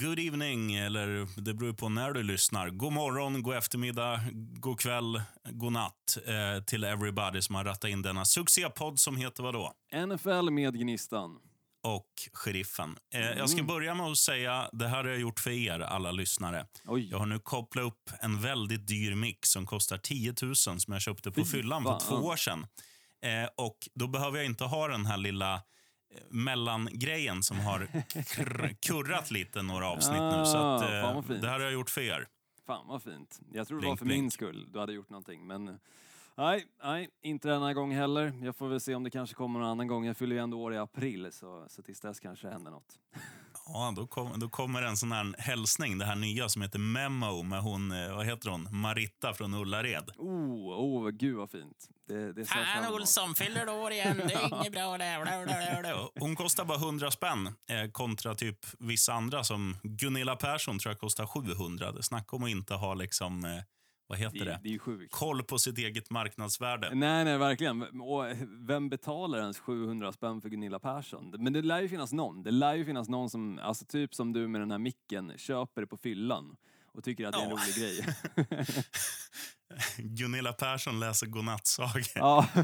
good evening, eller det beror på när du lyssnar. God morgon, god eftermiddag, god kväll, god natt eh, till everybody som har rattat in denna succépodd som heter vadå? NFL med Gnistan. Och Sheriffen. Eh, Jag ska börja med att säga, det här har jag gjort för er alla lyssnare. Oj. Jag har nu kopplat upp en väldigt dyr mix som kostar 10 000 som jag köpte på Fy fyllan för två år sedan. Eh, och då behöver jag inte ha den här lilla mellangrejen som har kurrat lite några avsnitt nu. Så att, Ah, eh, vad fint. det här har jag gjort för er. Fan vad fint. Jag tror det Blink, var för blink. min skull du hade gjort någonting. Men eh, nej, nej, inte denna gång heller. Jag får väl se om det kanske kommer någon annan gång. Jag fyller ju ändå år i april så, så tills dess kanske det händer något. Ja, då, kom, då kommer en sån här hälsning, det här nya som heter Memo med hon, eh, vad heter hon, Maritta från Ullared. Oh, oh gud vad fint. Det, det fram emot. fyller år igen, det är inget bra det. Hon kostar bara 100 spänn eh, kontra typ vissa andra som Gunilla Persson tror jag kostar 700. Det snackar om att inte ha liksom, eh, vad heter Det, det? det är. Koll på sitt eget marknadsvärde. Nej, nej, verkligen. Och vem betalar ens 700 spänn för Gunilla Persson? Men det lär ju finnas någon. Det lär ju finnas någon som, alltså typ som du med den här micken, köper det på fyllan och tycker att det är en Ja. rolig grej. Gunilla Persson läser godnattsagor. Ja.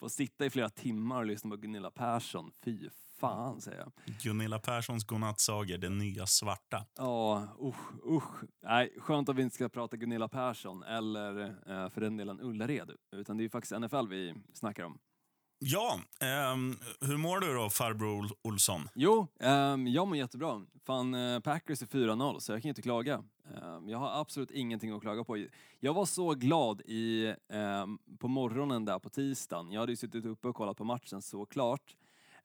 Får sitta i flera timmar och lyssna på Gunilla Persson. Fy fan, säger jag. Gunilla Perssons godnattsagor, det nya svarta. Ja, usch, usch. Nej, skönt att vi inte ska prata Gunilla Persson eller eh, för den delen Ullared. Utan det är faktiskt NFL vi snackar om. Ja, ehm, hur mår du då, farbror Ol- Olsson? Jo, ehm, jag mår jättebra. Fan, eh, Packers är 4-0 så jag kan inte klaga. Ehm, jag har absolut ingenting att klaga på. Jag var så glad i, på morgonen där på tisdagen. Jag hade ju suttit uppe och kollat på matchen såklart.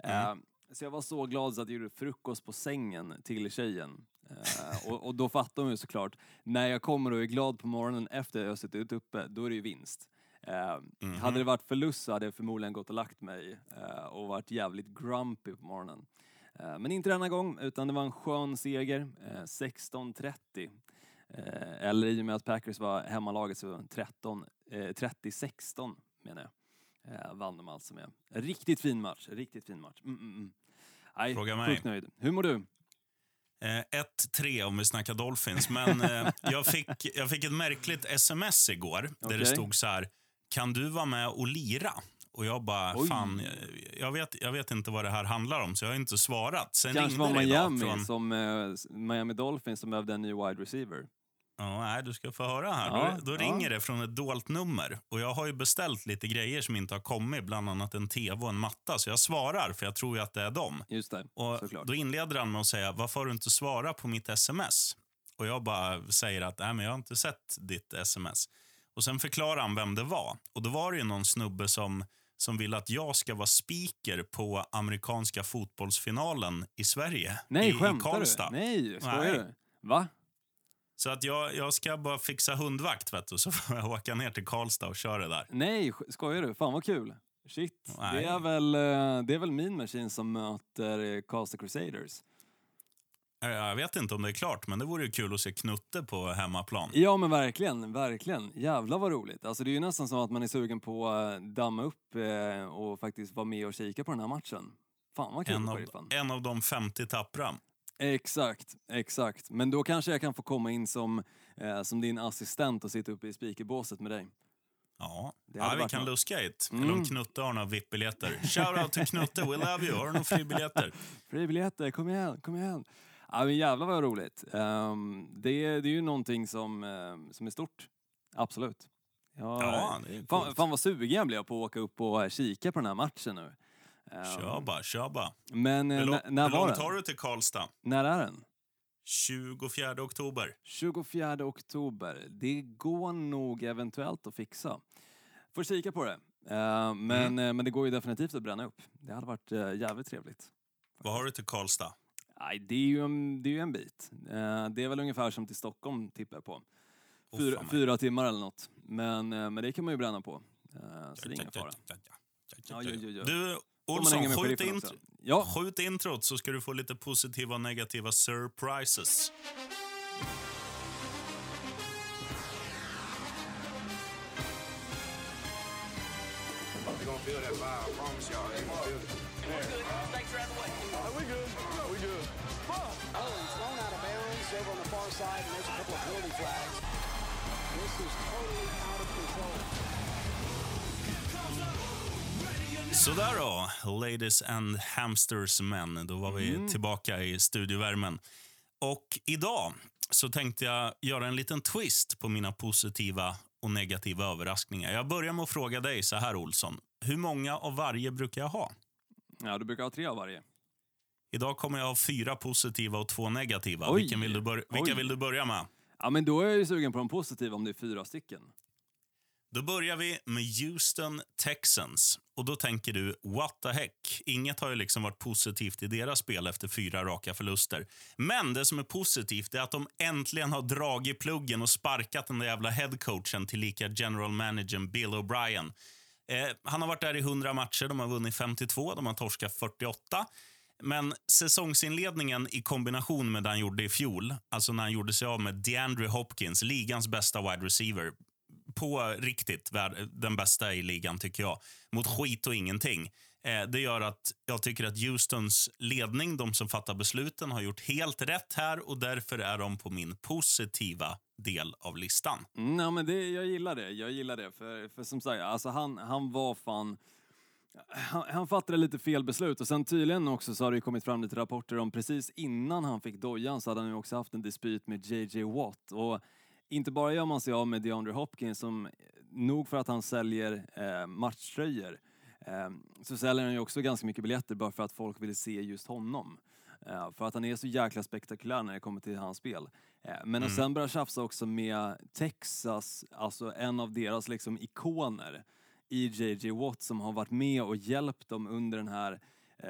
Ehm, så jag var så glad så att jag gjorde frukost på sängen till tjejen. Ehm, och, och då fattar hon ju såklart, när jag kommer och är glad på morgonen efter jag har suttit uppe, då är det ju vinst. Ehm, Mhm. Hade det varit förlust så hade jag förmodligen gått och lagt mig eh, och varit jävligt grumpy på morgonen. Eh, men inte denna gång, utan det var en skön seger. Eh, 16-30. Eh, eller i och med att Packers var hemmalaget så 13, eh, 30-16 menar jag. Eh, vann de alltså med. Riktigt fin match, riktigt fin match. Mm, mm, mm. Nej, Fråga mig. nöjd. Hur mår du? Eh, 1-3 om vi snackar Dolphins. Men eh, jag, fick, jag fick ett märkligt sms igår där det Okej. stod så här. Kan du vara med och lira? Och jag bara, Oj. fan, jag- vet, jag vet inte vad det här handlar om, så jag har inte svarat. Sen Kanske var det Miami, från- som eh, Miami Dolphins som behövde en ny wide receiver. Ja, nej, du ska få höra här. Ja, då då ja. ringer det från ett dolt nummer. Och Jag har ju beställt lite grejer som inte har kommit, bland annat en tv och en matta. Så jag svarar, för jag tror ju att det är dem. Just det, Och såklart. Då inleder han med att säga, varför har du inte svarat på mitt sms? Och jag bara säger att Nej, men jag har inte sett ditt sms. Och Sen förklarar han vem det var. Och Då var det ju någon snubbe som, som vill att jag ska vara speaker på amerikanska fotbollsfinalen i Sverige. Nej, i, i skämtar Karlstad. du? Nej, skojar du? Va? Så att jag, jag ska bara fixa hundvakt, vet du, så får jag åka ner till Karlstad och köra där. Nej, sk- skojar du? Fan vad kul. Shit. Nej. Det är, väl, eh, det är väl min maskin som möter eh, Karlstad Crusaders. Eh, Jag vet inte om det är klart, men det vore ju kul att se Knutte på hemmaplan. Ja men verkligen, verkligen. Jävlar vad roligt. Alltså det är ju nästan som att man är sugen på att damma upp eh, och faktiskt vara med och kika på den här matchen. Fan vad kul En av, en av de 50 tappra. Exakt, exakt. Men då kanske jag kan få komma in som, eh, som din assistent och sitta uppe i speakerbåset med dig. Ja, Det ja vi kan något. luska hit. Mm. Eller om Knutte har några VIP-biljetter. Shoutout till Knutte, we love you. Har du några fribiljetter? Fribiljetter, kom igen, kom igen. Ja men jävlar vad roligt. Ehm, det, det är ju någonting som, eh, som är stort. Absolut. Ja, Ja, det är fan, fan vad sugen jag blev på att åka upp och kika på den här matchen nu. Kör bara, kör bara. Men eh, när, när var den? har du till Karlstad? När är den? 24 oktober. 24 oktober. Det går nog eventuellt att fixa. Får kika på det. Eh, men, Mm. eh, men det går ju definitivt att bränna upp. Det hade varit jävligt trevligt. Vad har du till Karlstad? Nej, det är ju en, det är ju en bit. Det är väl ungefär som till Stockholm tippar jag på. Fyra, fan, fyra timmar eller något. Men, men det kan man ju bränna på. Så det är ingen fara. Ja, Ja, ja. Du, Olsson, skjut, int. Ja, skjut introt så ska du få lite positiva och negativa surprises. We good. We good. Far side, and there's a couple of penalty flags. This is totally out of control. Sådär då, ladies and hamsters men. Då var vi tillbaka i studiovärmen. Och idag så tänkte jag göra en liten twist på mina positiva och negativa överraskningar. Jag börjar med att fråga dig så här Olsson. Hur många av varje brukar jag ha? Ja, du brukar ha tre av varje. Idag kommer jag ha fyra positiva och två negativa. Oj. Vilken vill du vilka Oj. vill du börja med? Ja, men då är jag ju sugen på de positiva om det är fyra stycken. Då börjar vi med Houston Texans. Och då tänker du, what the heck? Inget har ju liksom varit positivt i deras spel efter fyra raka förluster. Men det som är positivt är att de äntligen har dragit pluggen och sparkat den där jävla headcoachen tillika general managern Bill O'Brien. Eh, han har varit där i 100 matcher, de har vunnit 52, de har torskat 48. Men säsongsinledningen i kombination med det han gjorde i fjol, alltså när han gjorde sig av med DeAndre Hopkins, ligans bästa wide receiver, på riktigt den bästa i ligan, tycker jag. Mot skit och ingenting. Eh, det gör att jag tycker att Houstons ledning, de som fattar besluten, har gjort helt rätt här och därför är de på min positiva del av listan. Mm, ja, men det, jag gillar det. Jag gillar det. För, för som sagt, alltså han, han var fan... Han, han fattade lite fel beslut och sen tydligen också så har det ju kommit fram lite rapporter om precis innan han fick dojan så hade han ju också haft en dispyt med JJ Watt. Och inte bara gör man sig av med DeAndre Hopkins som nog för att han säljer eh, matchtröjor eh, så säljer han ju också ganska mycket biljetter bara för att folk vill se just honom. Eh, för att han är så jäkla spektakulär när det kommer till hans spel. Eh, men att sen börja tjafsa också med Texas, alltså en av deras liksom ikoner i JJ Watt som har varit med och hjälpt dem under den här eh,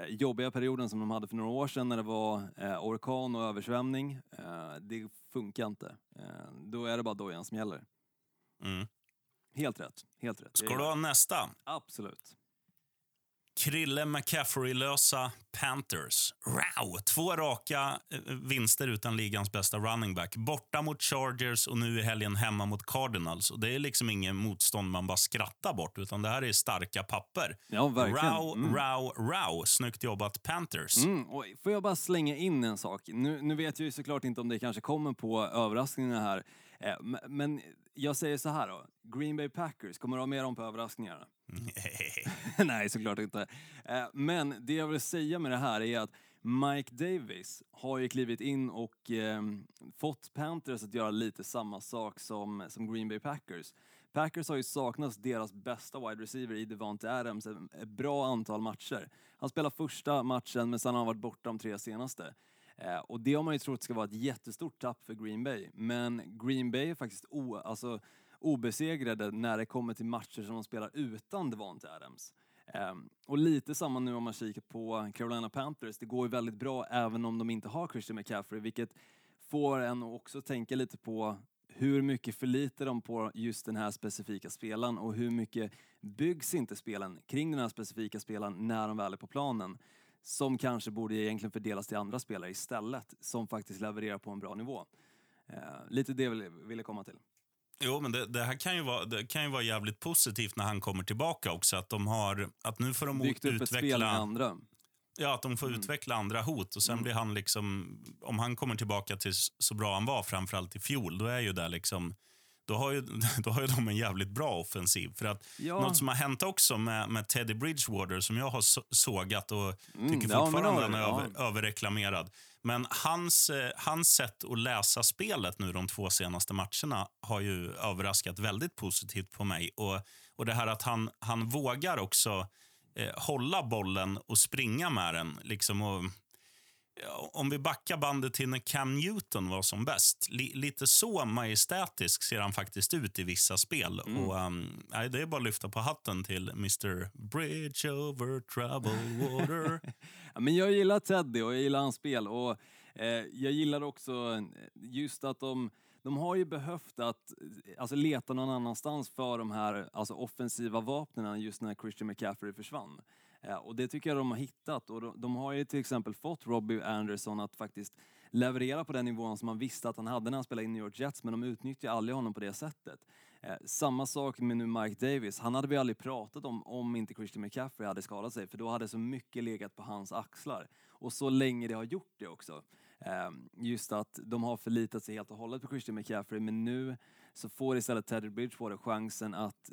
jobbiga perioden som de hade för några år sedan när det var eh, orkan och översvämning. Eh, det funkar inte. Eh, då är det bara dojan som gäller. Mm. Helt rätt. Helt rätt. Ska du ha nästa? Absolut. Krille McCaffrey-lösa Panthers. Wow! Två raka eh, vinster utan ligans bästa running back. Borta mot Chargers och nu i helgen hemma mot Cardinals. Och Det är liksom ingen motstånd man bara skrattar bort, utan det här är starka papper. Ja, verkligen. Row, Mm. row, row. Snyggt jobbat Panthers. Mm, och får jag bara slänga in en sak? Nu, nu vet jag ju såklart inte om det kanske kommer på överraskningar här. Eh, men jag säger så här då. Green Bay Packers, kommer du ha med dem på överraskningarna? Mm. Nej, såklart inte. Eh, men det jag vill säga med det här är att Mike Davis har ju klivit in och eh, fått Panthers att göra lite samma sak som, som Green Bay Packers. Packers har ju saknat deras bästa wide receiver i Devante Adams ett ett bra antal matcher. Han spelar första matchen men sen har han varit borta de tre senaste. Eh, och det har man ju trott ska vara ett jättestort tapp för Green Bay. Men Green Bay är faktiskt o, alltså, obesegrade när det kommer till matcher som de spelar utan Devante Adams. Um, och lite samma nu om man kikar på Carolina Panthers. Det går ju väldigt bra även om de inte har Christian McCaffrey, vilket får en att också tänka lite på hur mycket förlitar de på just den här specifika spelaren och hur mycket byggs inte spelen kring den här specifika spelaren när de väl är på planen som kanske borde egentligen fördelas till andra spelare istället som faktiskt levererar på en bra nivå. Eh, lite det vill jag komma till. Jo, men det, det här kan ju, vara, det kan ju vara jävligt positivt när han kommer tillbaka också. Att, de har, att nu får de Byggt upp ett spel med utveckla... andra. Ja, att de får Mm. utveckla andra hot. Och sen blir han liksom, om han kommer tillbaka till så bra han var, framförallt i fjol, då är ju det liksom, då har ju, då har ju de en jävligt bra offensiv. För att Ja. något som har hänt också med, med Teddy Bridgewater, som jag har så, sågat och Mm, tycker ja, fortfarande har han är över, överreklamerad. Men hans, eh, hans sätt att läsa spelet nu de två senaste matcherna har ju överraskat väldigt positivt på mig. Och, och det här att han, han vågar också eh, hålla bollen och springa med den. Liksom och, om vi backar bandet till när Cam Newton var som bäst. Li, lite så majestätisk ser han faktiskt ut i vissa spel. Och, um, nej, det är bara att lyfta på hatten till Mr Bridge over troubled water. Ja, men jag gillar Teddy och jag gillar hans spel och eh, jag gillar också eh, just att de de har ju behövt att eh, alltså, leta någon annanstans för de här alltså, offensiva vapnen just när Christian McCaffrey försvann. Eh, och det tycker jag de har hittat och de, de har ju till exempel fått Robbie Anderson att faktiskt leverera på den nivån som man visste att han hade när han spelade i New York Jets men de utnyttjar aldrig honom på det sättet. Eh, samma sak med nu Mike Davis. Han hade vi aldrig pratat om om inte Christian McCaffrey hade skadat sig för då hade så mycket legat på hans axlar. Och så länge det har gjort det också. Eh, just att de har förlitat sig helt och hållet på Christian McCaffrey men nu så får istället Teddy Bridgewater chansen att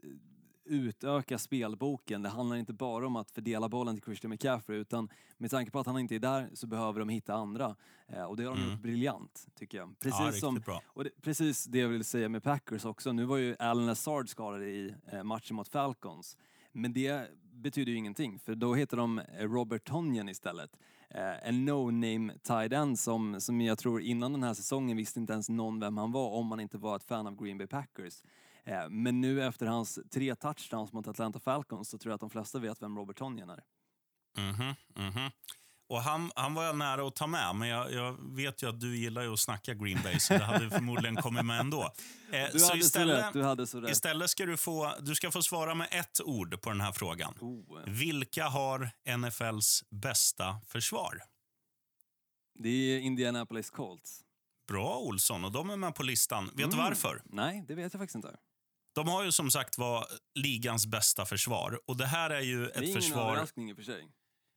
utöka spelboken. Det handlar inte bara om att fördela bollen till Christian McCaffrey utan med tanke på att han inte är där så behöver de hitta andra. Eh, och det har de Mm. gjort briljant tycker jag. ja, Precis, riktigt som, och det, precis det jag vill säga med Packers också. Nu var ju Alan Lazard skadad i eh, matchen mot Falcons. Men det betyder ju ingenting för då heter de eh, Robert Tonyan istället. Eh, en no-name tight end som, som jag tror innan den här säsongen visste inte ens någon vem han var om man inte var ett fan av Green Bay Packers. Eh, men nu efter hans tre touchdowns mot Atlanta Falcons så tror jag att de flesta vet vem Robert Tonyan är. Mhm, mhm. Och han, han var jag nära att ta med, men jag, jag vet ju att du gillar ju att snacka Green Bay, så det hade förmodligen kommit med ändå. Eh, Du så hade så istället, rätt, du hade så rätt. istället ska du få, du ska få svara med ett ord på den här frågan. Oh, Vilka har NFLs bästa försvar? det är Indianapolis Colts. Bra Olsson, och de är med på listan. Vet du Mm. varför? Nej, det vet jag faktiskt inte. De har ju som sagt var ligans bästa försvar. Och det här är ju Det är ett ingen försvar... överraskning i och för sig.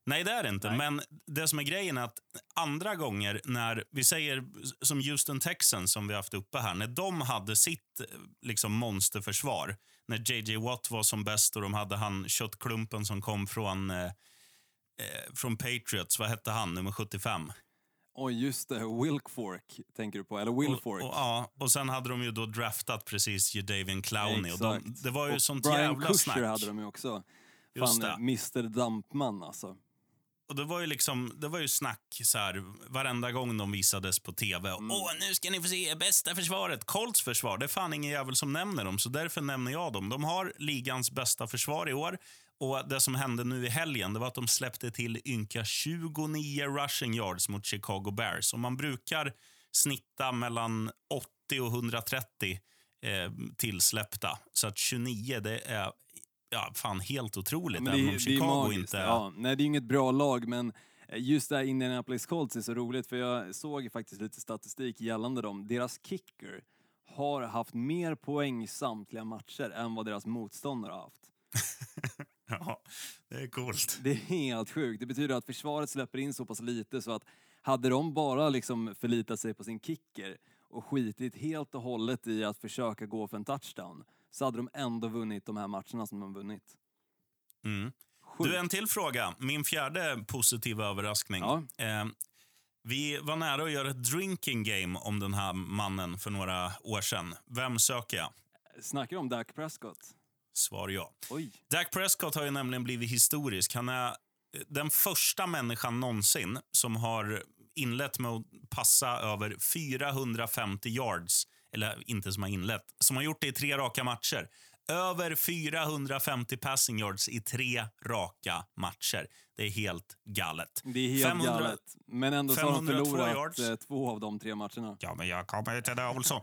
Nej, det är det inte. Nej. Men det som är grejen är att andra gånger när, vi säger som Houston Texans som vi haft uppe här, när de hade sitt eh, liksom, monsterförsvar, när JJ Watt var som bäst och de hade han köttklumpen som kom från, eh, eh, från Patriots, vad hette han, nummer 75? Oj, just det. Wilkfork tänker du på, eller Wilfork. Och, och, ja, och sen hade de ju då draftat precis Jadavian Clowney. Och de, det var ju Och sånt Brian jävla Kusher snack. hade de ju också. Just Fan, Mr Dampman alltså. Och det var ju liksom, det var ju snack så här, varenda gång de visades på tv. Mm. Åh, nu ska ni få se bästa försvaret. Colts försvar, det är fan ingen jävel som nämner dem, så därför nämner jag dem. De har ligans bästa försvar i år. Och Det som hände nu i helgen det var att de släppte till ynka 29 rushing yards mot Chicago Bears. Och man brukar snitta mellan 80 och 130 eh, tillsläppta. Så att 29, det är ja, fan helt otroligt. Men även om det är Chicago magiskt. inte. Ja, nej, det är inget bra lag, men eh, just det här Indianapolis Colts är så roligt, för jag såg faktiskt lite statistik gällande dem. Deras kicker har haft mer poäng samtliga matcher än vad deras motståndare har haft. Ja, det är coolt. Det är helt sjukt. Det betyder att försvaret släpper in så pass lite så att hade de bara liksom förlitat sig på sin kicker och skitit helt och hållet i att försöka gå för en touchdown så hade de ändå vunnit de här matcherna som de vunnit. Mm. Du, en till fråga. Min fjärde positiva överraskning. Ja. Eh, vi var nära att göra ett drinking game om den här mannen för några år sedan. Vem söker jag? Snackar du om Dak Prescott? Svar ja. Oj. Dak Prescott har ju nämligen blivit historisk. Han är eh, den första människan någonsin som har inlett med att passa över 450 yards. Eller inte som har inlett, som har gjort det i tre raka matcher. Över 450 passing yards i tre raka matcher. Det är helt galet. Det är helt 500 galet. Men ändå så har de 502 förlorat yards. eh, två av de tre matcherna. Ja, men jag kommer till det.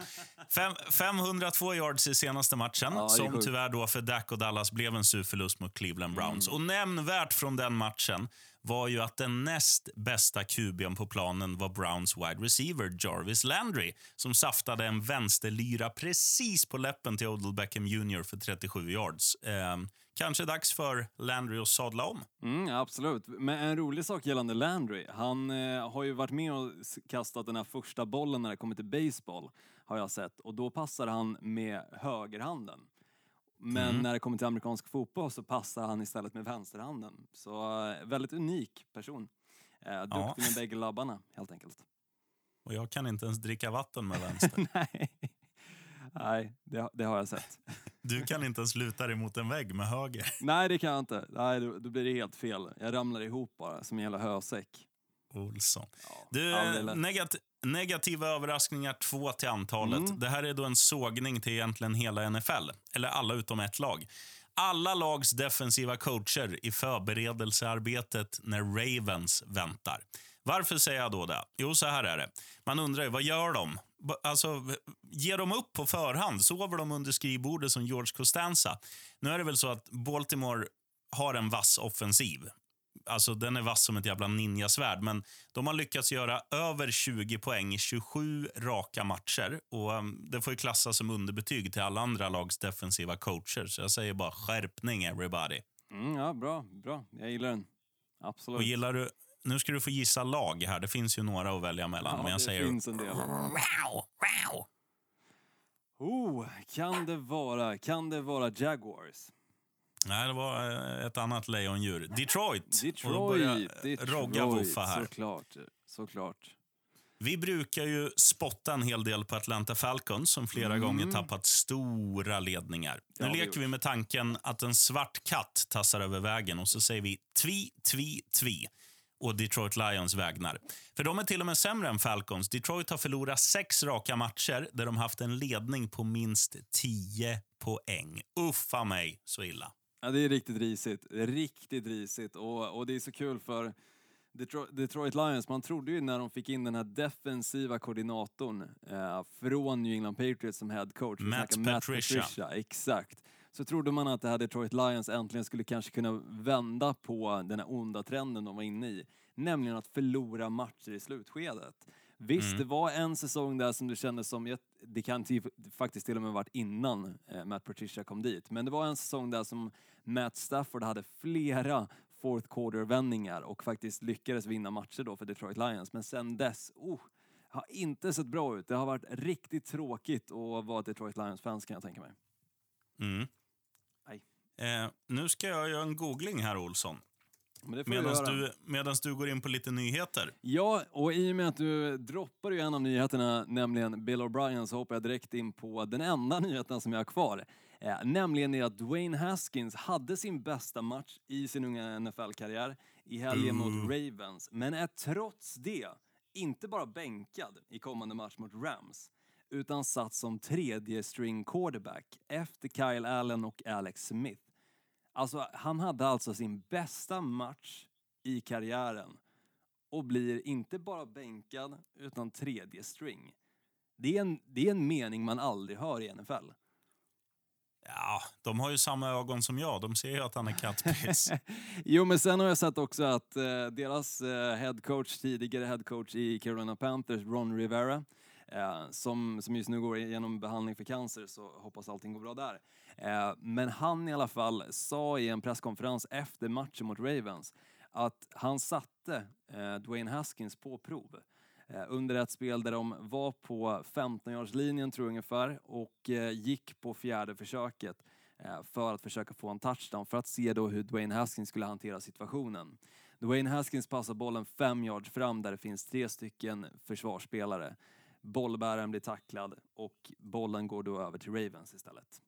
Fem, 502 yards i senaste matchen, Ja, som sjukt. tyvärr då för Dak och Dallas blev en sur förlust mot Cleveland Browns. Mm. Och nämnvärt från den matchen var ju att den näst bästa QB'n på planen var Browns wide receiver Jarvis Landry som saftade en vänsterlyra precis på läppen till Odell Beckham Jr för 37 yards. Eh, kanske dags för Landry att sadla om. Mm, absolut. Men en rolig sak gällande Landry. Han eh, har ju varit med och kastat den här första bollen när det kommer till baseball, har jag sett. Och då passar han med högerhanden. Men Mm. när det kommer till amerikansk fotboll så passar han istället med vänsterhanden. Så eh, väldigt unik person. Eh, duktig Ja. med bägge labbarna, helt enkelt. Och jag kan inte ens dricka vatten med vänster. Nej, Nej det, det har jag sett. Du kan inte ens luta dig mot en vägg med höger. Nej, det kan jag inte. Nej, då, då blir det helt fel. Jag ramlar ihop bara, som en jävla hösäck. Olsson. Ja, Du, aldrig lätt. negat negativa överraskningar, två till antalet. Mm. Det här är då en sågning till egentligen hela NFL. Eller alla utom ett lag. Alla lags defensiva coacher i förberedelsearbetet när Ravens väntar. Varför säger jag då det? Jo, så här är det. Man undrar ju, vad gör de? Alltså, ger de upp på förhand? Sover de under skrivbordet som George Costanza? Nu är det väl så att Baltimore har en vass offensiv. Alltså den är vass som ett jävla ninjasvärd, men de har lyckats göra över 20 poäng i 27 raka matcher. Och um, Det får ju klassas som underbetyg till alla andra lags defensiva coacher. Så jag säger bara skärpning everybody. Mm, ja, bra, bra. Jag gillar den. Absolut. Och gillar du nu ska du få gissa lag här. Det finns ju några att välja mellan. Ja, men jag det säger... finns en del. Wow, wow. Oh, kan det vara, kan det vara Jaguars? Nej, det var eh, ett annat lejondjur. Detroit. Detroit, börjar Detroit, Rogga Woffa här. såklart. såklart. Vi brukar ju spotta en hel del på Atlanta Falcons som flera gånger tappat stora ledningar. Mm. Det Nu leker vi med tanken att en svart katt tassar över vägen och så säger vi tvi, tvi, tvi och Detroit Lions vägnar. För de är till och med sämre än Falcons. Detroit har förlorat sex raka matcher där de haft en ledning på minst 10 poäng. Uffa mig så illa. Ja, det är riktigt risigt. Riktigt risigt. Och, och det är så kul för Detroit, Lions, man trodde ju när de fick in den här defensiva koordinatorn eh, från New England Patriots som head coach. Matt snackar Patricia. Exakt. Så trodde man att det här Detroit Lions äntligen skulle kanske kunna vända på den här onda trenden de var inne i. Nämligen att förlora matcher i slutskedet. Visst, Mm. det var en säsong där som du kände som, jag- det kan till, faktiskt till och med varit innan eh, Matt Patricia kom dit, men det var en säsong där som Matt Stafford hade flera fourth quarter-vändningar och faktiskt lyckades vinna matcher då för Detroit Lions. Men sen dess, oh, har inte sett bra ut. Det har varit riktigt tråkigt att vara Detroit Lions-fans kan jag tänka mig. Mm. Eh, nu ska jag göra en googling här, Olsson. Men Medan du, medans du går in på lite nyheter. Ja, och i och med att du droppar ju en av nyheterna, nämligen Bill O'Brien, så hoppar jag direkt in på den enda nyheten som jag har kvar. Eh, nämligen är att Dwayne Haskins hade sin bästa match i sin unga NFL-karriär i helgen mot Ravens, men är trots det inte bara bänkad i kommande match mot Rams, utan satt som tredje string quarterback efter Kyle Allen och Alex Smith. Alltså, han hade alltså sin bästa match i karriären och blir inte bara bänkad utan tredje string. Det är en, det är en mening man aldrig hör i NFL. Ja, de har ju samma ögon som jag. De ser ju att han är kattpiss. jo, men sen har jag sett också att eh, deras eh, headcoach, tidigare headcoach i Carolina Panthers, Ron Rivera, eh, som, som just nu går igenom behandling för cancer, så hoppas allting går bra där. Eh, men han i alla fall sa i en presskonferens efter matchen mot Ravens att han satte eh, Dwayne Haskins på prov eh, under ett spel där de var på 15-yardslinjen tror jag ungefär och eh, gick på fjärde försöket eh, för att försöka få en touchdown för att se då hur Dwayne Haskins skulle hantera situationen. Dwayne Haskins passar bollen fem yards fram där det finns tre stycken försvarsspelare. Bollbäraren blir tacklad och bollen går då över till Ravens istället.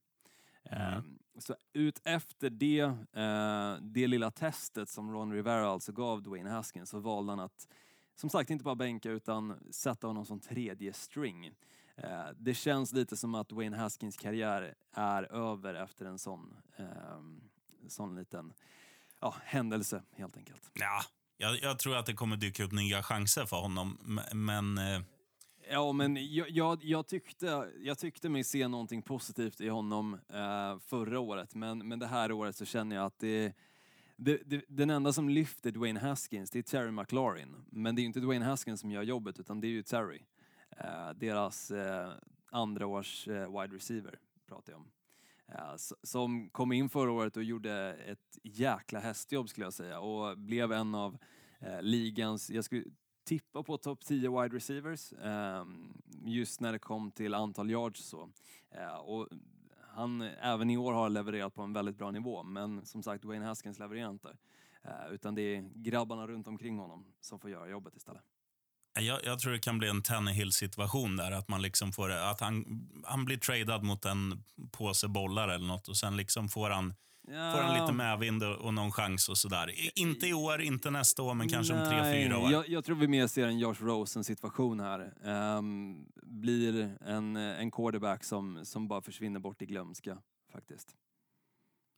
Ehm, Så ut efter det, eh, det lilla testet som Ron Rivera alltså gav Dwayne Haskins så valde han att som sagt inte bara bänka utan sätta honom som tredje string. Eh, det känns lite som att Dwayne Haskins karriär är över efter en sån, ehm, sån liten ja, händelse helt enkelt. ja, jag, jag tror att det kommer dyka upp nya chanser för honom, men... Eh, Ja, men jag, jag, jag, tyckte, jag tyckte mig se någonting positivt i honom eh, förra året, men, men det här året så känner jag att det, det, det, den enda som lyfter Dwayne Haskins, det är Terry McLaurin. Men det är ju inte Dwayne Haskins som gör jobbet, utan det är ju Terry. Eh, deras eh, andra års eh, wide receiver, pratar jag om. Eh, som kom in förra året och gjorde ett jäkla hästjobb skulle jag säga och blev en av eh, ligans, jag skulle tippa på topp 10 wide receivers ehm, just när det kom till antal yards så. Eh, och han även i år har levererat på en väldigt bra nivå men som sagt Wayne Haskins levererar inte. Eh, utan det är grabbarna runt omkring honom som får göra jobbet istället. Eh, jag, jag tror det kan bli en Tannehill-situation där. Att, man liksom får, att han, han blir tradad mot en påse bollar eller något och sen liksom får han, får han lite medvind och, någon chans och sådär. Inte i år, inte nästa år, men kanske om tre, Nej, fyra år. Jag, jag tror vi mer ser en Josh Rosen situation här. Ehm, blir en, en quarterback som, som bara försvinner bort i glömska faktiskt.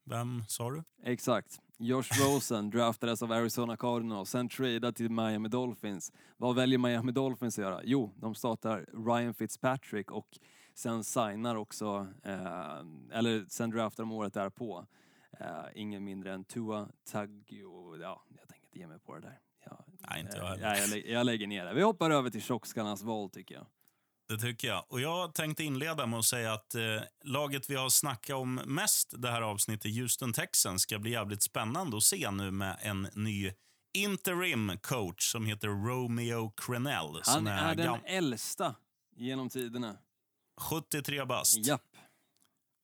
Vem sa du? Exakt. Josh Rosen draftades av Arizona Cardinals, sen tradad till Miami Dolphins. Vad väljer Miami Dolphins att göra? Jo, de startar Ryan Fitzpatrick och sen signar också, eh, eller sen draftar de året därpå, eh, ingen mindre än Tua Taggio. Ja, jag tänker inte ge mig på det där. Ja, Nej, inte jag eh, heller. ja, jag, lä- jag lägger ner det. Vi hoppar över till tjockskallarnas val tycker jag. Det tycker jag. Och Jag tänkte inleda med att säga att eh, laget vi har snackat om mest det här avsnittet, Houston Texans, ska bli jävligt spännande att se nu med en ny interim coach som heter Romeo Crenell. Han Som är den gam- äldsta genom tiderna. 73 bast. Japp.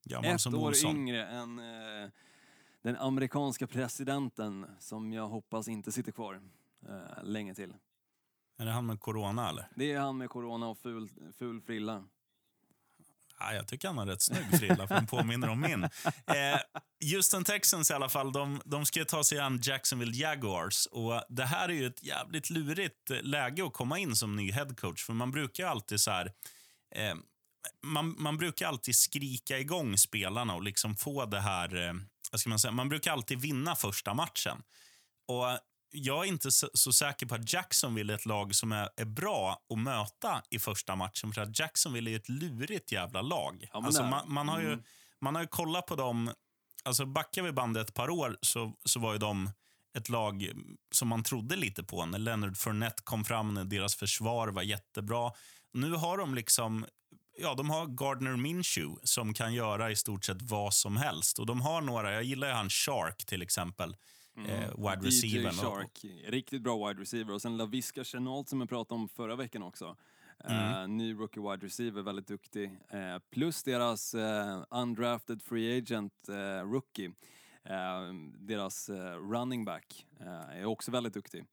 Gammal Ett som år yngre än eh, den amerikanska presidenten som jag hoppas inte sitter kvar eh, länge till. Är det han med corona eller? Det är han med corona och ful, ful frilla. Ja, jag tycker han har rätt snygg frilla, för den påminner om min. Eh, Houston Texans i alla fall, de, de ska ta sig an Jacksonville Jaguars. Och Det här är ju ett jävligt lurigt eh, läge att komma in som ny headcoach. För man brukar alltid så här... Eh, man, man brukar alltid skrika igång spelarna och liksom få det här... Vad ska man, säga? man brukar alltid vinna första matchen. Och jag är inte så, så säker på att Jacksonville är ett lag som är, är bra att möta i första matchen. För att Jacksonville är ett lurigt jävla lag. Ja, alltså, man, man, har ju, Mm. man har ju kollat på dem... Alltså backar vi bandet ett par år så, så var ju de ett lag som man trodde lite på. När Leonard Fournette kom fram, när deras försvar var jättebra. Nu har de liksom... Ja, de har Gardner Minshew som kan göra i stort sett vad som helst. Och de har några, jag gillar ju han Shark till exempel. Eh, wide receiver. Shark, riktigt bra wide receiver. Och sen LaVisca Chenault som jag pratade om förra veckan också. Eh, ny rookie wide receiver, väldigt duktig. Eh, plus deras eh, undrafted free agent rookie. Deras running back är också väldigt duktig.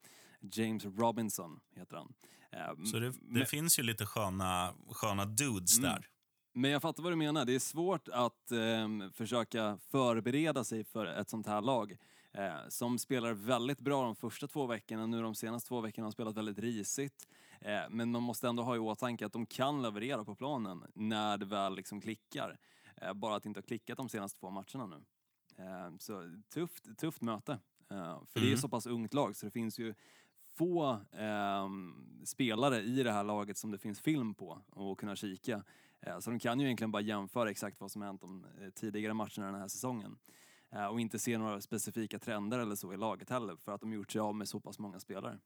James Robinson heter han. Eh, Så det, det men- finns ju lite sköna, sköna dudes Mm. där. Men jag fattar vad du menar. Det är svårt att ehm, försöka förbereda sig för ett sånt här lag eh, som spelar väldigt bra de första två veckorna. Nu de senaste två veckorna har de spelat väldigt risigt. Eh, men man måste ändå ha i åtanke att de kan leverera på planen när det väl liksom klickar. Eh, bara att det inte har klickat de senaste två matcherna nu. Eh, så tufft, tufft möte. Eh, för det är Mm. så pass ungt lag så det finns ju få ehm, spelare i det här laget som det finns film på och kunna kika. Eh, Så de kan ju egentligen bara jämföra exakt vad som hänt de eh, tidigare matcherna den här säsongen. Eh, Och inte se några specifika trender eller så i laget heller för att de gjort sig av med så pass många spelare.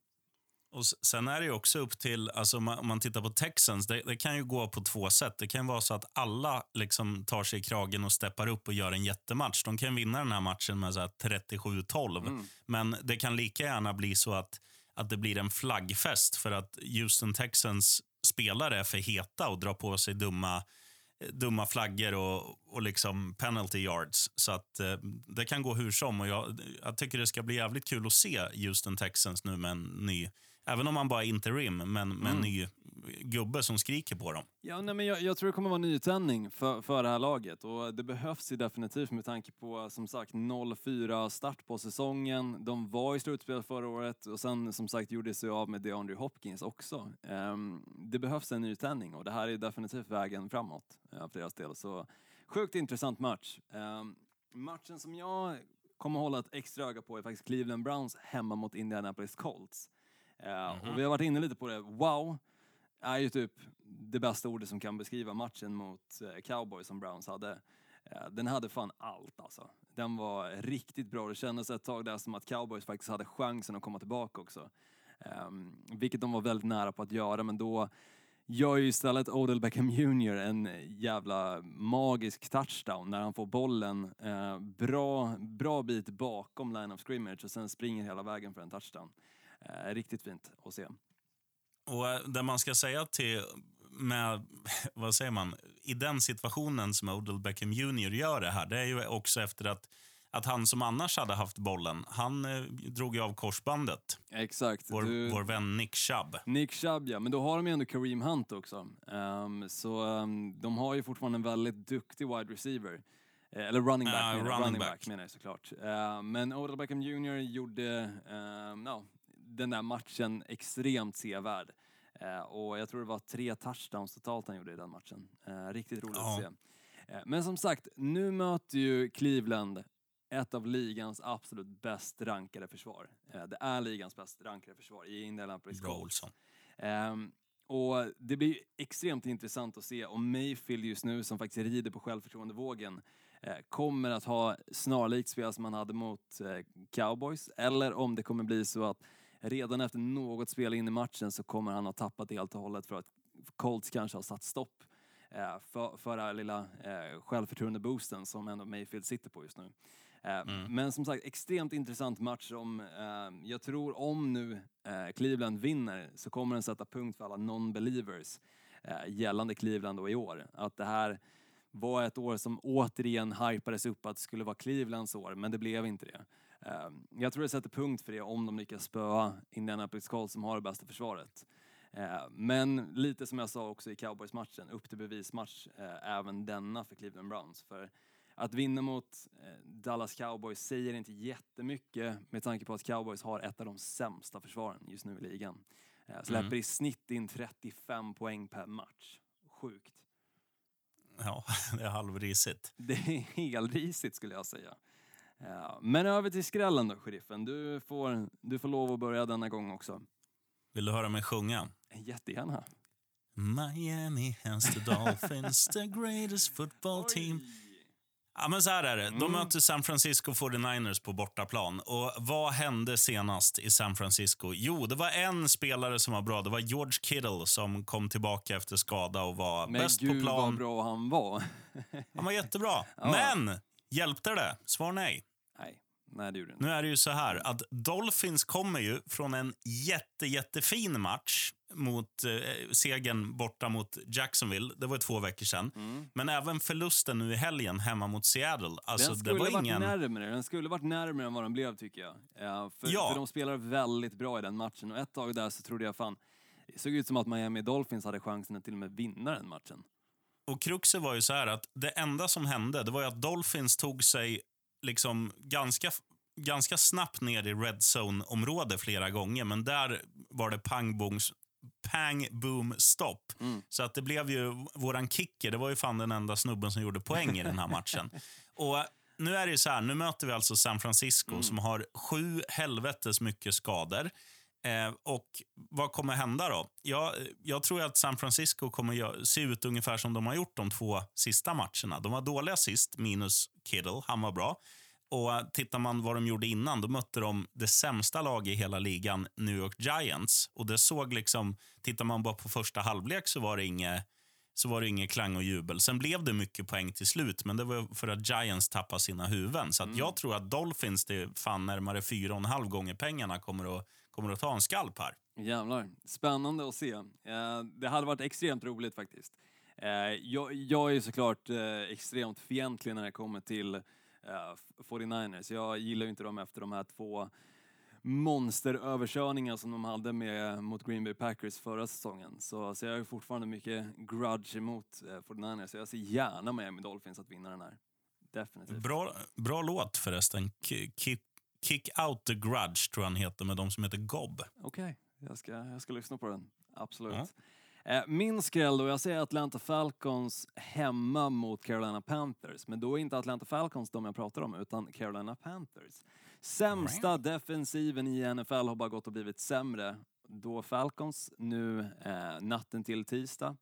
Och Sen är det ju också upp till, alltså om man, om man tittar på Texans, det, det kan ju gå på två sätt. Det kan vara så att alla liksom tar sig i kragen och steppar upp och gör en jättematch. De kan vinna den här matchen med så här 37-12. Mm. Men det kan lika gärna bli så att, att det blir en flaggfest för att Houston Texans spelare är för heta och drar på sig dumma, dumma flaggor och, och liksom penalty yards. Så att eh, det kan gå hur som. Och jag, jag tycker det ska bli jävligt kul att se Houston Texans nu med en ny, även om man bara är interim, men med en Mm. ny gubbe som skriker på dem. Ja, nej, men jag, jag tror det kommer vara nytändning för, för det här laget och det behövs ju definitivt med tanke på som sagt 0-4 start på säsongen. De var i slutspel förra året och sen som sagt gjorde sig av med DeAndre Hopkins också. Ehm, det behövs en nytändning och det här är definitivt vägen framåt uh, för deras del. Så sjukt intressant match. Ehm, matchen som jag kommer hålla ett extra öga på är faktiskt Cleveland Browns hemma mot Indianapolis Colts. Eh, Och vi har varit inne lite på det. Wow! är ju typ det bästa ordet som kan beskriva matchen mot eh, Cowboys som Browns hade. Eh, Den hade fan allt alltså. Den var riktigt bra. Det kändes ett tag där som att Cowboys faktiskt hade chansen att komma tillbaka också. Um, vilket de var väldigt nära på att göra, men då gör ju istället Odell Beckham Jr en jävla magisk touchdown när han får bollen eh, bra, bra bit bakom line of scrimmage och sen springer hela vägen för en touchdown. Eh, riktigt fint att se. Och eh, det man ska säga till, med, vad säger man, i den situationen som Odell Beckham Jr gör det här, det är ju också efter att, att han som annars hade haft bollen, han eh, drog ju av korsbandet. Exakt. Vår, Du- vår vän Nick Chubb. Nick Chubb, ja. Men då har de ju ändå Kareem Hunt också. Ehm, så ehm, de har ju fortfarande en väldigt duktig wide receiver. Eh, eller running back, Ja, menar, running running back. back menar jag såklart. Ehm, men Odell Beckham Jr gjorde ehm, ja, den där matchen extremt sevärd. Eh, och jag tror det var tre touchdowns totalt han gjorde i den matchen. Eh, riktigt roligt Ja. att se. Eh, men som sagt, nu möter ju Cleveland ett av ligans absolut bäst rankade försvar. Eh, det är ligans bäst rankade försvar i Indianapolis Colts. Ehm, och det blir extremt intressant att se om Mayfield just nu, som faktiskt rider på självförtroendevågen, eh, kommer att ha snarlikt spel som han hade mot eh, Cowboys, eller om det kommer bli så att redan efter något spel in i matchen så kommer han ha tappat helt och hållet för att Colts kanske har satt stopp eh, för, för den här lilla eh, självförtroende-boosten som ändå Mayfield sitter på just nu. Eh, Men som sagt, extremt intressant match som eh, jag tror om nu eh, Cleveland vinner så kommer den sätta punkt för alla non-believers eh, gällande Cleveland och i år. Att det här var ett år som återigen hypades upp att det skulle vara Clevelands år, men det blev inte det. Eh, jag tror det sätter punkt för det om de lyckas spöa Indianapolis Colts som har det bästa försvaret. Eh, Men lite som jag sa också i Cowboys-matchen, upp till bevismatch eh, även denna för Cleveland Browns. För att vinna mot eh, Dallas Cowboys säger inte jättemycket med tanke på att Cowboys har ett av de sämsta försvaren just nu i ligan. Eh, Släpper i snitt in 35 poäng per match. Sjukt. Ja, det är halvrisigt. Det är helrisigt skulle jag säga. Ja, men över till skrällen då, sheriffen. Du får, du får lov att börja denna gång också. Vill du höra mig sjunga? Jättegärna. Miami has the Dolphins, the greatest football team. Ja, men så här är det. De möter San Francisco 49ers på bortaplan. Och vad hände senast i San Francisco? Jo, det var en spelare som var bra. Det var George Kittle som kom tillbaka efter skada och var Men bäst gud på plan. vad bra han var. Han var jättebra. Ja. Men hjälpte det? Svar nej. Nej, nej det gjorde det inte. Nu är det ju så här att Dolphins kommer ju från en jätte, jättefin match mot eh, segern borta mot Jacksonville. Det var två veckor sedan. Men även förlusten nu i helgen hemma mot Seattle. Alltså, den det skulle var varit ingen... närmare. Den skulle varit närmare än vad den blev tycker jag. Ja, för, Ja. för de spelar väldigt bra i den matchen och ett tag där så trodde jag fan, det såg ut som att Miami Dolphins hade chansen att till och med vinna den matchen. Och kruxet var ju så här att det enda som hände det var att Dolphins tog sig liksom ganska, ganska snabbt ner i red zone-område flera gånger. Men där var det pang, booms, pang boom, stopp. Så att det blev ju våran kicker. Det var ju fan den enda snubben som gjorde poäng i den här matchen. Och nu är det så här, nu möter vi alltså San Francisco som har sju helvetes mycket skador. Eh, och vad kommer hända då? Jag, jag tror att San Francisco kommer se ut ungefär som de har gjort de två sista matcherna. De var dåliga sist, minus Kittle. Han var bra. Och tittar man vad de gjorde innan, då mötte de det sämsta laget i hela ligan, New York Giants. Och det såg liksom, tittar man bara på första halvlek så var det inget så var det inget klang och jubel. Sen blev det mycket poäng till slut, men det var för att Giants tappade sina huvuden. Så att jag tror att Dolphins, det är fan närmare fyra och en halv gånger pengarna, kommer att, kommer att ta en skalp här. Jävlar, spännande att se. Eh, det hade varit extremt roligt faktiskt. Eh, jag, jag är såklart eh, extremt fientlig när det kommer till eh, 49ers. Jag gillar ju inte dem efter de här två monsteröverkörningar som de hade med, mot Green Bay Packers förra säsongen. Så, så jag har fortfarande mycket grudge emot eh, 49ers, så jag ser gärna Miami Dolphins att vinna den här. Definitivt. Bra, bra låt förresten. Ki- Kick, Kick Out the Grudge tror jag han heter, med de som heter Gob. Okej, jag, ska, jag ska lyssna på den. Absolut. Ja. Eh, min skräll då, jag säger Atlanta Falcons hemma mot Carolina Panthers. Men då är inte Atlanta Falcons de jag pratar om, utan Carolina Panthers. Sämsta defensiven i NFL har bara gått och blivit sämre. Då Falcons nu eh, natten till tisdag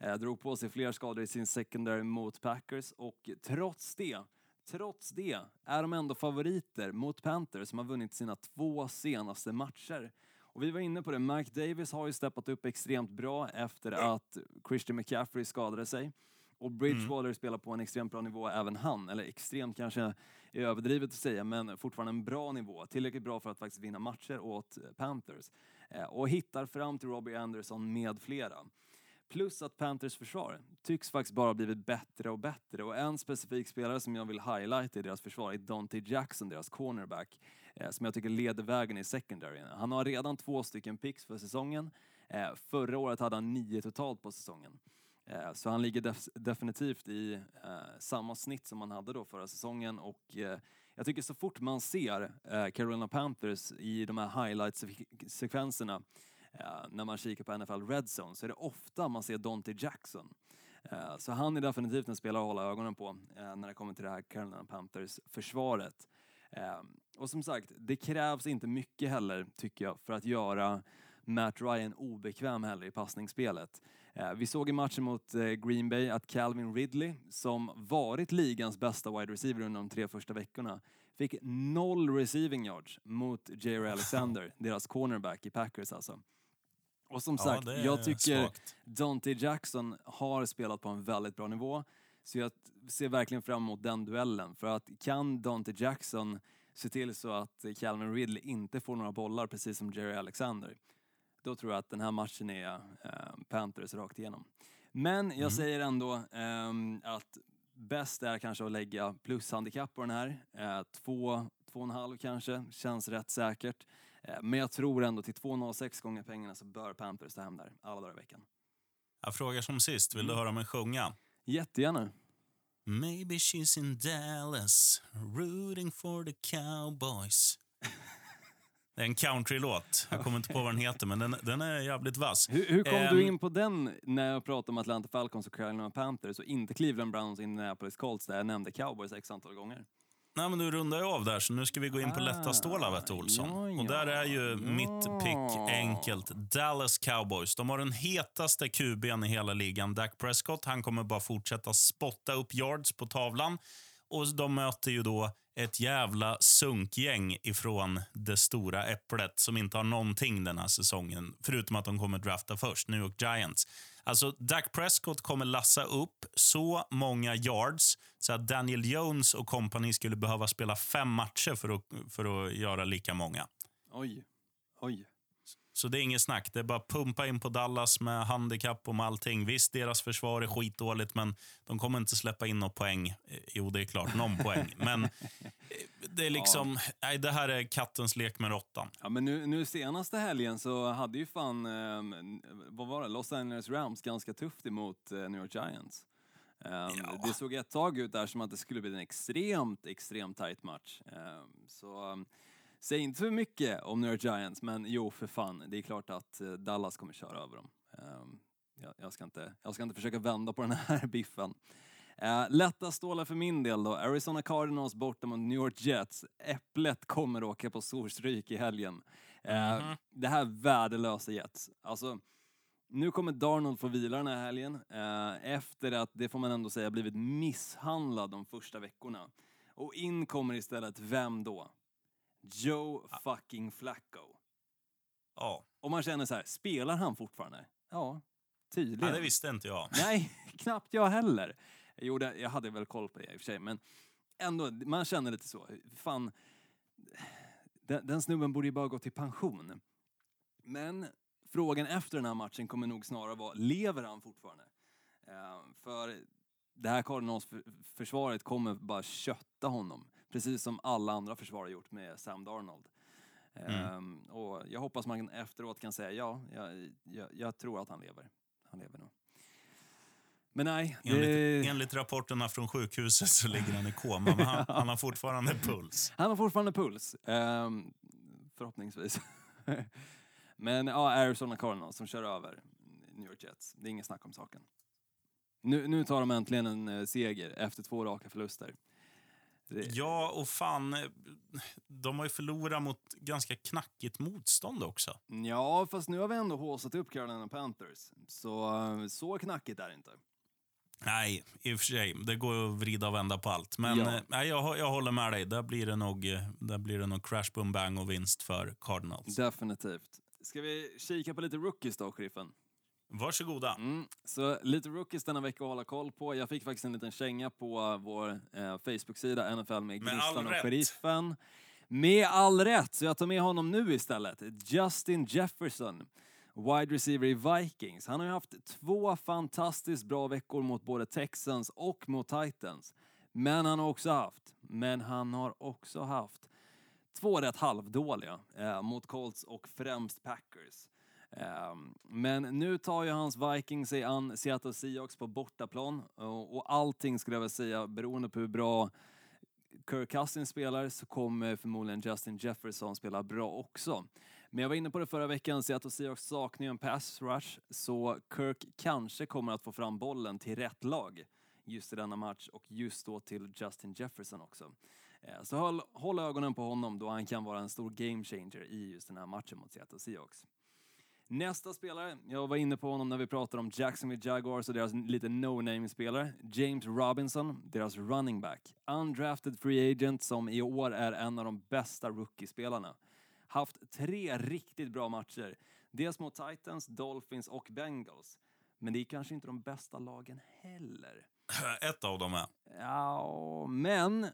eh, drog på sig fler skador i sin secondary mot Packers och trots det Trots det är de ändå favoriter mot Panthers som har vunnit sina två senaste matcher. Och vi var inne på det, Mike Davis har ju steppat upp extremt bra efter att Christian McCaffrey skadade sig. Och Bridgewater spelar på en extremt bra nivå även han, eller extremt kanske är överdrivet att säga, men fortfarande en bra nivå. Tillräckligt bra för att faktiskt vinna matcher åt Panthers. Eh, och hittar fram till Robbie Anderson med flera. Plus att Panthers försvar tycks faktiskt bara ha blivit bättre och bättre. Och en specifik spelare som jag vill highlighta i deras försvar är Dante Jackson, deras cornerback, eh, som jag tycker leder vägen i secondary. Han har redan två stycken picks för säsongen. Eh, förra året hade han nio totalt på säsongen. Eh, så han ligger def- definitivt i eh, samma snitt som han hade då förra säsongen och eh, jag tycker så fort man ser eh, Carolina Panthers i de här highlights-sekvenserna eh, när man kikar på NFL Red Zone så är det ofta man ser Dante Jackson. Eh, så han är definitivt en spelare att hålla ögonen på eh, när det kommer till det här Carolina Panthers-försvaret. Och som sagt, det krävs inte mycket heller, tycker jag, för att göra Matt Ryan obekväm heller i passningsspelet. Vi såg i matchen mot Green Bay att Calvin Ridley, som varit ligans bästa wide receiver under de tre första veckorna, fick noll receiving yards mot J.R. Alexander, deras cornerback i Packers alltså. Och som sagt, det är jag tycker svagt. Dante Jackson har spelat på en väldigt bra nivå. Så jag ser verkligen fram emot den duellen. För att kan Dante Jackson se till så att Calvin Ridley inte får några bollar precis som Jerry Alexander, då tror jag att den här matchen är eh, Panthers rakt igenom. Men jag Mm. säger ändå ehm, att bäst är kanske att lägga plushandikapp på den här. Eh, två, två och en halv kanske, känns rätt säkert. Eh, men jag tror ändå till 2,06 gånger pengarna så bör Panthers ta hem där alla dagar i veckan. Jag frågar som sist, vill du Mm. höra mig sjunga? Jättegärna. Maybe she's in Dallas rooting for the cowboys. Det är en countrylåt. Jag kommer inte på vad den heter, men den, den är jävligt vass. Hur, hur kom Ehm. du in på den när jag pratade om Atlanta Falcons och Carolina Panthers och inte Cleveland Browns och Indianapolis Colts där jag nämnde cowboys x antal gånger? Nej, men du rundar ju av där, så nu ska vi gå in på lätta stålar, vet du, Olsson. Ah, ja, Och där är ju ja. mitt pick enkelt. Dallas Cowboys. De har den hetaste QB'n i hela ligan, Dak Prescott. Han kommer bara fortsätta spotta upp yards på tavlan. Och de möter ju då ett jävla sunkgäng ifrån det stora äpplet som inte har någonting den här säsongen, förutom att de kommer drafta först, New York Giants. Alltså, Dak Prescott kommer lassa upp så många yards så att Daniel Jones och kompani skulle behöva spela fem matcher för att, för att göra lika många. Oj, oj. Så det är inget snack. Det är bara pumpa in på Dallas med handikapp och med allting. Visst, deras försvar är skitdåligt, men de kommer inte släppa in någon poäng. Eh, Jo, det är klart, någon poäng. Men eh, det är liksom... Nej, det här är kattens lek med råttan. Ja, men nu, nu senaste helgen så hade ju fan, ehm, vad var det, Los Angeles Rams ganska tufft emot eh, New York Giants. Ehm, Ja. Det såg ett tag ut där som att det skulle bli en extremt, extremt tight match. Ehm, så um, säg inte för mycket om New York Giants, men jo för fan, det är klart att eh, Dallas kommer köra över dem. Ehm, jag, ska inte, jag ska inte försöka vända på den här biffen. Uh, lätta stålar för min del då. Arizona Cardinals borta mot New York Jets. Äpplet kommer åka på storstryk i helgen. Eh, Mhm. Det här värdelösa Jets. Alltså, nu kommer Darnold få vila den här helgen eh, efter att, det får man ändå säga, blivit misshandlad de första veckorna. Och in kommer istället vem då? Joe fucking Flacco. Ja, Och man känner så här, spelar han fortfarande? Ja, tydligen. Nej, det visste inte jag. Nej, knappt jag heller. Jo, det, jag hade väl koll på det i och för sig, men ändå, man känner lite så. Fan, den, den snubben borde ju bara gå till pension. Men frågan efter den här matchen kommer nog snarare vara, lever han fortfarande? Eh, för det här Cardinals-försvaret kommer bara kötta honom, precis som alla andra försvar har gjort med Sam Darnold. Ehm, och jag hoppas man efteråt kan säga ja, jag, jag, jag tror att han lever. Han lever nog. Men nej, det, Enligt, enligt rapporterna från sjukhuset så ligger han i koma, men han, han har fortfarande puls. han har fortfarande puls. Ehm, förhoppningsvis. Men ja, Arizona Cardinals som kör över New York Jets. Det är inget snack om saken. Nu, nu tar de äntligen en eh, seger efter två raka förluster. Det, Ja, och fan, eh, de har ju förlorat mot ganska knackigt motstånd också. Ja, fast nu har vi ändå håsat upp Carolina Panthers. Så, eh, så knackigt är det inte. Nej, i och för sig. Det går att vrida och vända på allt. Men Ja. eh, nej, jag, jag håller med dig. Där blir det nog, eh, där blir det nog crash, boom, bang och vinst för Cardinals. Definitivt. Ska vi kika på lite rookies då, Sheriffen? Varsågoda. Mm, så lite rookies denna vecka att hålla koll på. Jag fick faktiskt en liten känga på vår eh, Facebook-sida NFL med Gnistan och rätt. Sheriffen. Med all rätt, så jag tar med honom nu istället. Justin Jefferson, wide receiver i Vikings. Han har ju haft två fantastiskt bra veckor mot både Texans och mot Titans. Men han har också haft, men han har också haft två rätt halvdåliga eh, mot Colts och främst Packers. Ehm, men nu tar ju hans Vikings sig an Seattle Seahawks på bortaplan och, allting skulle jag väl säga, beroende på hur bra Kirk Cousins spelar så kommer förmodligen Justin Jefferson spela bra också. Men jag var inne på det förra veckan, Seattle Seahawks saknar ju en pass rush så Kirk kanske kommer att få fram bollen till rätt lag just i denna match och just då till Justin Jefferson också. Ehm, så håll, håll ögonen på honom då han kan vara en stor game changer i just den här matchen mot Seattle Seahawks. Nästa spelare, jag var inne på honom när vi pratade om Jacksonville Jaguars och deras lite no-name-spelare, James Robinson, deras running back. Undrafted free agent som i år är en av de bästa rookiespelarna. Haft tre riktigt bra matcher, dels mot Titans, Dolphins och Bengals. Men det är kanske inte de bästa lagen heller. Ett av dem är. Ja, men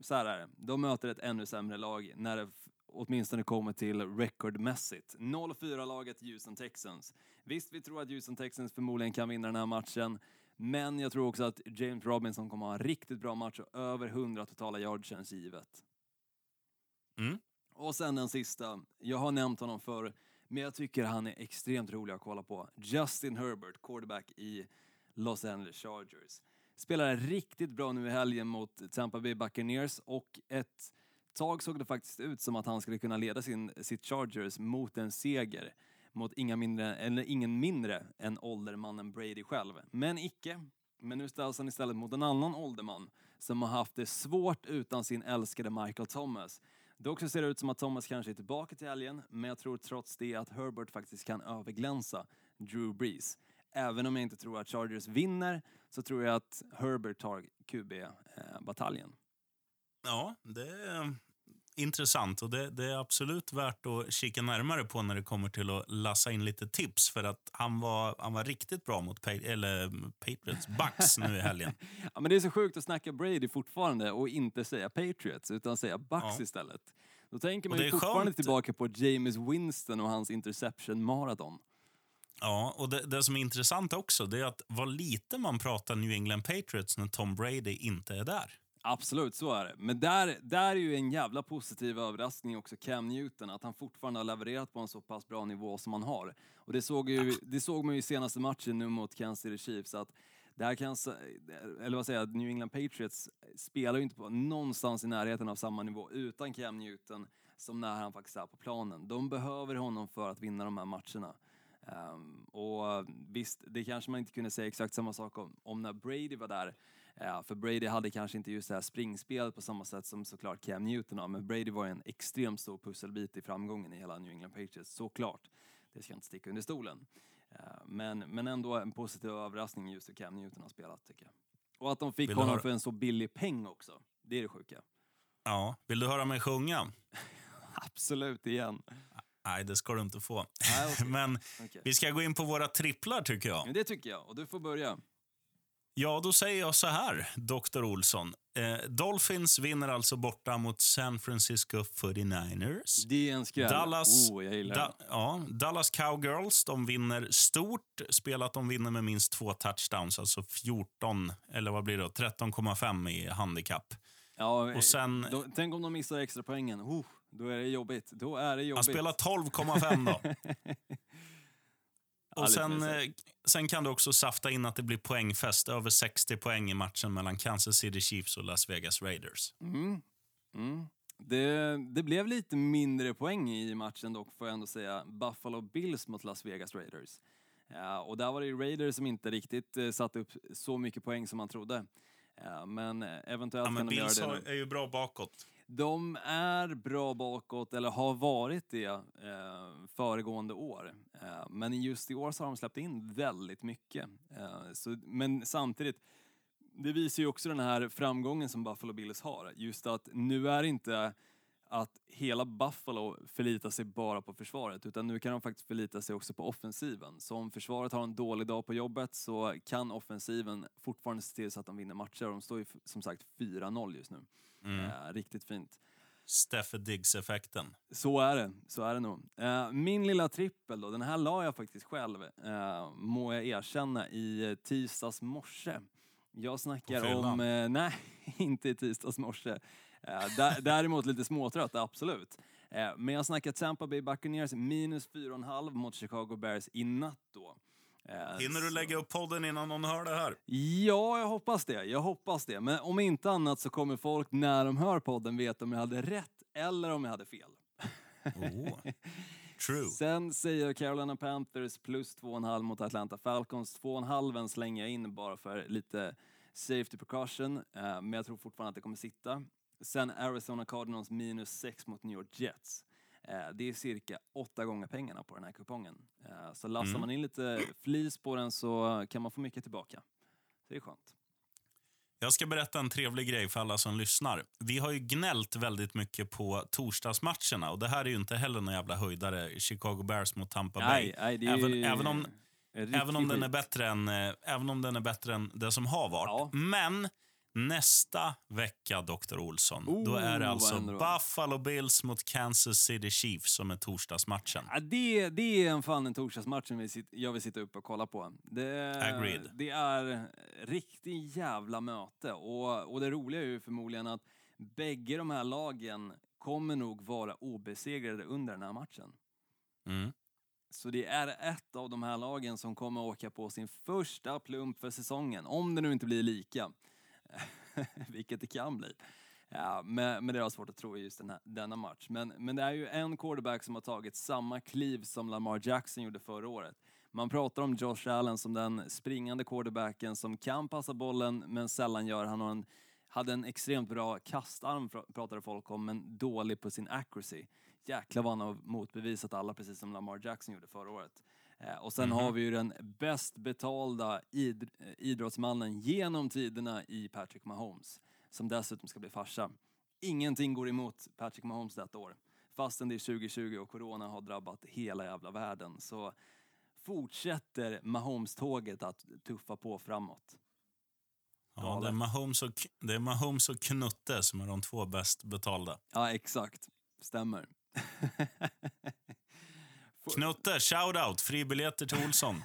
så här är det. De möter ett ännu sämre lag när det åtminstone kommer till recordmässigt. 0-4-laget Houston Texans. Visst, vi tror att Houston Texans förmodligen kan vinna den här matchen, men jag tror också att James Robinson kommer ha en riktigt bra match och över 100 totala yards känns givet. Mm. Och sen den sista. Jag har nämnt honom förr, men jag tycker han är extremt rolig att kolla på. Justin Herbert, quarterback i Los Angeles Chargers. Spelade riktigt bra nu i helgen mot Tampa Bay Buccaneers och ett tag såg det faktiskt ut som att han skulle kunna leda sin, sitt Chargers mot en seger mot inga mindre, eller ingen mindre än åldermannen Brady själv. Men icke. Men nu ställs han istället mot en annan ålderman som har haft det svårt utan sin älskade Michael Thomas. Dock så ser det ut som att Thomas kanske är tillbaka till helgen, men jag tror trots det att Herbert faktiskt kan överglänsa Drew Brees. Även om jag inte tror att Chargers vinner, så tror jag att Herbert tar QB-bataljen. Eh, Ja, det är intressant och det, det är absolut värt att kika närmare på när det kommer till att lassa in lite tips för att han var, han var riktigt bra mot pa eller Patriots Bucks nu i helgen. Ja, men det är så sjukt att snacka Brady fortfarande och inte säga Patriots, utan säga Bucks Ja. istället. Då tänker man ju fortfarande skönt. tillbaka på James Winston och hans interception marathon. Ja, och det, det som är intressant också det är att vad lite man pratar New England Patriots när Tom Brady inte är där. Absolut, så är det. Men där, där är ju en jävla positiv överraskning också Cam Newton, att han fortfarande har levererat på en så pass bra nivå som han har. Och det såg, ju, det såg man ju i senaste matchen nu mot Kansas City Chiefs, att det här kan, eller vad säger jag, New England Patriots spelar ju inte på någonstans i närheten av samma nivå utan Cam Newton som när han faktiskt är på planen. De behöver honom för att vinna de här matcherna. Um, och visst, det kanske man inte kunde säga exakt samma sak om, om när Brady var där. Eh, för Brady hade kanske inte just det här springspelet på samma sätt som såklart Cam Newton har, men Brady var en extremt stor pusselbit i framgången i hela New England Patriots, såklart. Det ska inte sticka under stolen. Eh, men, men ändå en positiv överraskning just hur Cam Newton har spelat, tycker jag. Och att de fick Vill honom höra- för en så billig peng också. Det är det sjuka. Ja, vill du höra mig sjunga? Absolut, igen. Nej, det ska du inte få. Nej, okej. Men Okej. vi ska gå in på våra tripplar tycker jag. Det tycker jag, och du får börja. Ja, då säger jag så här, Dr. Olsson. Eh, Dolphins vinner alltså borta mot San Francisco 49ers. Det är en skräll. Dallas, Oh, jag gillar Da, ja, Dallas Cowgirls de vinner stort. Spelat de vinner med minst två touchdowns, alltså 14, eller vad blir det? då? 13,5 i handikapp. Ja, Och sen, då, tänk om de missar extra poängen. Oh, då är det jobbigt. Då är det han jobbigt. spelar 12,5 då. Och sen, eh, sen kan du också safta in att det blir poängfest. Över 60 poäng i matchen mellan Kansas City Chiefs och Las Vegas Raiders. Mm. Mm. Det, det blev lite mindre poäng i matchen dock, får jag ändå säga. Buffalo Bills mot Las Vegas Raiders. Ja, och där var det Raiders som inte riktigt eh, satte upp så mycket poäng som man trodde. Ja, men eh, eventuellt Ja, men kan de göra Bills det nu. är ju bra bakåt. De är bra bakåt, eller har varit det eh, föregående år. Eh, men just i år så har de släppt in väldigt mycket. Eh, så, men samtidigt, det visar ju också den här framgången som Buffalo Bills har. Just att nu är det inte att hela Buffalo förlitar sig bara på försvaret, utan nu kan de faktiskt förlita sig också på offensiven. Så om försvaret har en dålig dag på jobbet så kan offensiven fortfarande se till så att de vinner matcher. De står ju som sagt 4-0 just nu. Mm. Eh, riktigt fint. Steffe Diggs-effekten. Så är det, så är det nog. Eh, min lilla trippel då, den här la jag faktiskt själv, eh, må jag erkänna, i tisdags morse. Jag snackar om, eh, nej, inte i tisdags morse. Eh, dä- däremot lite småtrött, absolut. Eh, men jag snackar Tampa Bay Buccaneers minus 4,5 mot Chicago Bears i natt då. Eh, Hinner du lägga upp podden innan någon hör det här? Ja, jag hoppas det. Jag hoppas det. Men om inte annat så kommer folk när de hör podden veta om jag hade rätt eller om jag hade fel. Oh. True. Sen säger Carolina Panthers plus 2,5 mot Atlanta Falcons. 2,5 slänger jag in bara för lite safety precaution, men jag tror fortfarande att det kommer sitta. Sen Arizona Cardinals minus 6 mot New York Jets. Eh, det är cirka åtta gånger pengarna på den här kupongen. Eh, så lassar Mm. man in lite flis på den så kan man få mycket tillbaka. Så det är skönt. Jag ska berätta en trevlig grej för alla som lyssnar. Vi har ju gnällt väldigt mycket på torsdagsmatcherna och det här är ju inte heller någon jävla höjdare. Chicago Bears mot Tampa Bay. Det är även, ju... även, om, Även om, den är bättre än, eh, även om den är bättre än det som har varit. Ja. Men nästa vecka, Dr. Olsson, då är det Oh, alltså? Buffalo Bills mot Kansas City Chiefs som är torsdagsmatchen. Ja, det, det är en fan en torsdagsmatch som jag vill sitta uppe och kolla på. Det, Agreed. det är riktigt jävla möte. Och, och det roliga är ju förmodligen att bägge de här lagen kommer nog vara obesegrade under den här matchen. Mm. Så det är ett av de här lagen som kommer åka på sin första plump för säsongen, om det nu inte blir lika. Vilket det kan bli. Ja, men, men det är svårt att tro i just den här, denna match. Men, men det är ju en quarterback som har tagit samma kliv som Lamar Jackson gjorde förra året. Man pratar om Josh Allen som den springande quarterbacken som kan passa bollen men sällan gör. Han har en, hade en extremt bra kastarm pratade folk om men dålig på sin accuracy. Jäklar vad han har motbevisat alla precis som Lamar Jackson gjorde förra året. Eh, och sen Mhm. har vi ju den bäst betalda id- eh, idrottsmannen genom tiderna i Patrick Mahomes som dessutom ska bli farsa. Ingenting går emot Patrick Mahomes detta år. Fastän det är 2020 och corona har drabbat hela jävla världen så fortsätter Mahomes-tåget att tuffa på framåt. Ja, det, är Mahomes och, det är Mahomes och Knutte som är de två bäst betalda. Ja, exakt. Stämmer. Knutte, shout-out! Fribiljetter till Olsson.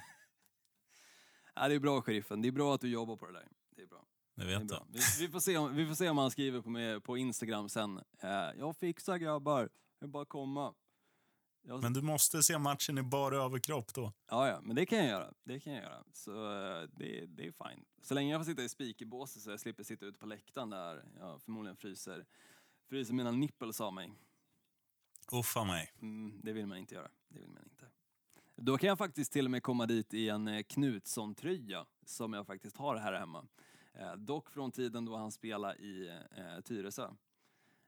Ja, det är bra, sheriffen. Det är bra att du jobbar på det där. Det är bra. Det Det vet bra. du. Vi, vi, får se om, vi får se om han skriver på, mig, på Instagram sen. Eh, jag fixar grabbar, det är bara att komma. Jag, Men du måste se matchen i bara överkropp då. Ja, ja, men det kan jag göra. Det kan jag göra. Så eh, det, det är fine. Så länge jag får sitta i speakerbåset så jag slipper sitta ute på läktaren där jag förmodligen fryser, fryser mina nipples av mig. Uffa mig. Mm, det vill man inte göra. Det vill man inte. Då kan jag faktiskt till och med komma dit i en eh, Knutsson-tröja som jag faktiskt har här hemma. Eh, dock från tiden då han spelade i eh, Tyresö.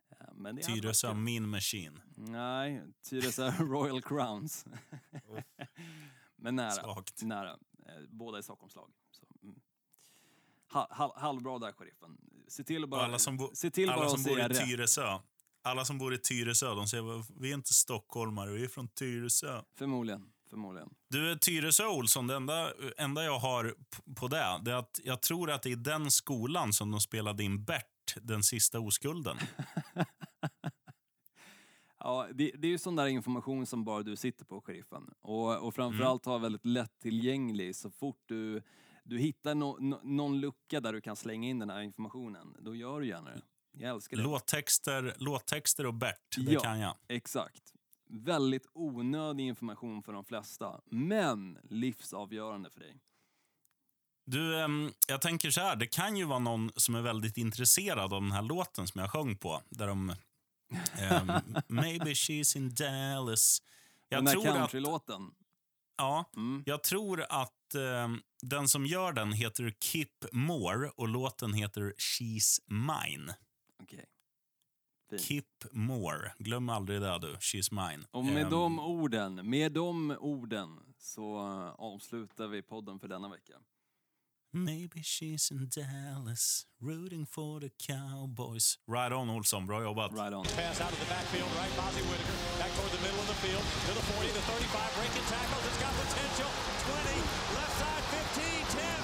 Eh, men det Tyresö. Min Machine. Nej, Tyresö Royal Crowns. men nära. Svagt. nära. Eh, båda är Stockholmslag. Så, mm. ha, ha, halvbra där, sheriffen. Se till att Och bara, alla som, bo, se till bara alla som bor i rätt. Tyresö, alla som bor i Tyresö, de säger vi är inte stockholmare, vi är från Tyresö. Förmodligen, förmodligen. Du, Tyresö Olsson, det enda, enda jag har på det, det är att jag tror att det är den skolan som de spelade in Bert, den sista oskulden. Ja, det, det är ju sån där information som bara du sitter på, sheriffen. Och, och framförallt har väldigt lättillgänglig. Så fort du, du hittar no, no, någon lucka där du kan slänga in den här informationen, då gör du gärna det. Jag älskar det. Låttexter, låttexter och Bert, det Ja. kan jag. Exakt. Väldigt onödig information för de flesta, men livsavgörande för dig. Du, ehm, jag tänker så här, det kan ju vara någon som är väldigt intresserad av den här låten som jag sjöng på. Där de, ehm, maybe she's in Dallas. Jag den här countrylåten. ja, Mm. jag tror att ehm, den som gör den heter Kip Moore och låten heter She's Mine. Fint. Kip Moore. Glöm aldrig det du. She's Mine. Och med Ehm, de orden, med de orden så eh, avslutar vi podden för denna vecka. Maybe she's in Dallas, rooting for the Cowboys. Right on, Olsson. Bra jobbat. Right on. Pass out of the backfield, right? Bozzy Whitaker back toward the middle of the field to the 40, the 35, breaking tackles. It's got potential. 20, left side, 15, 10, 5.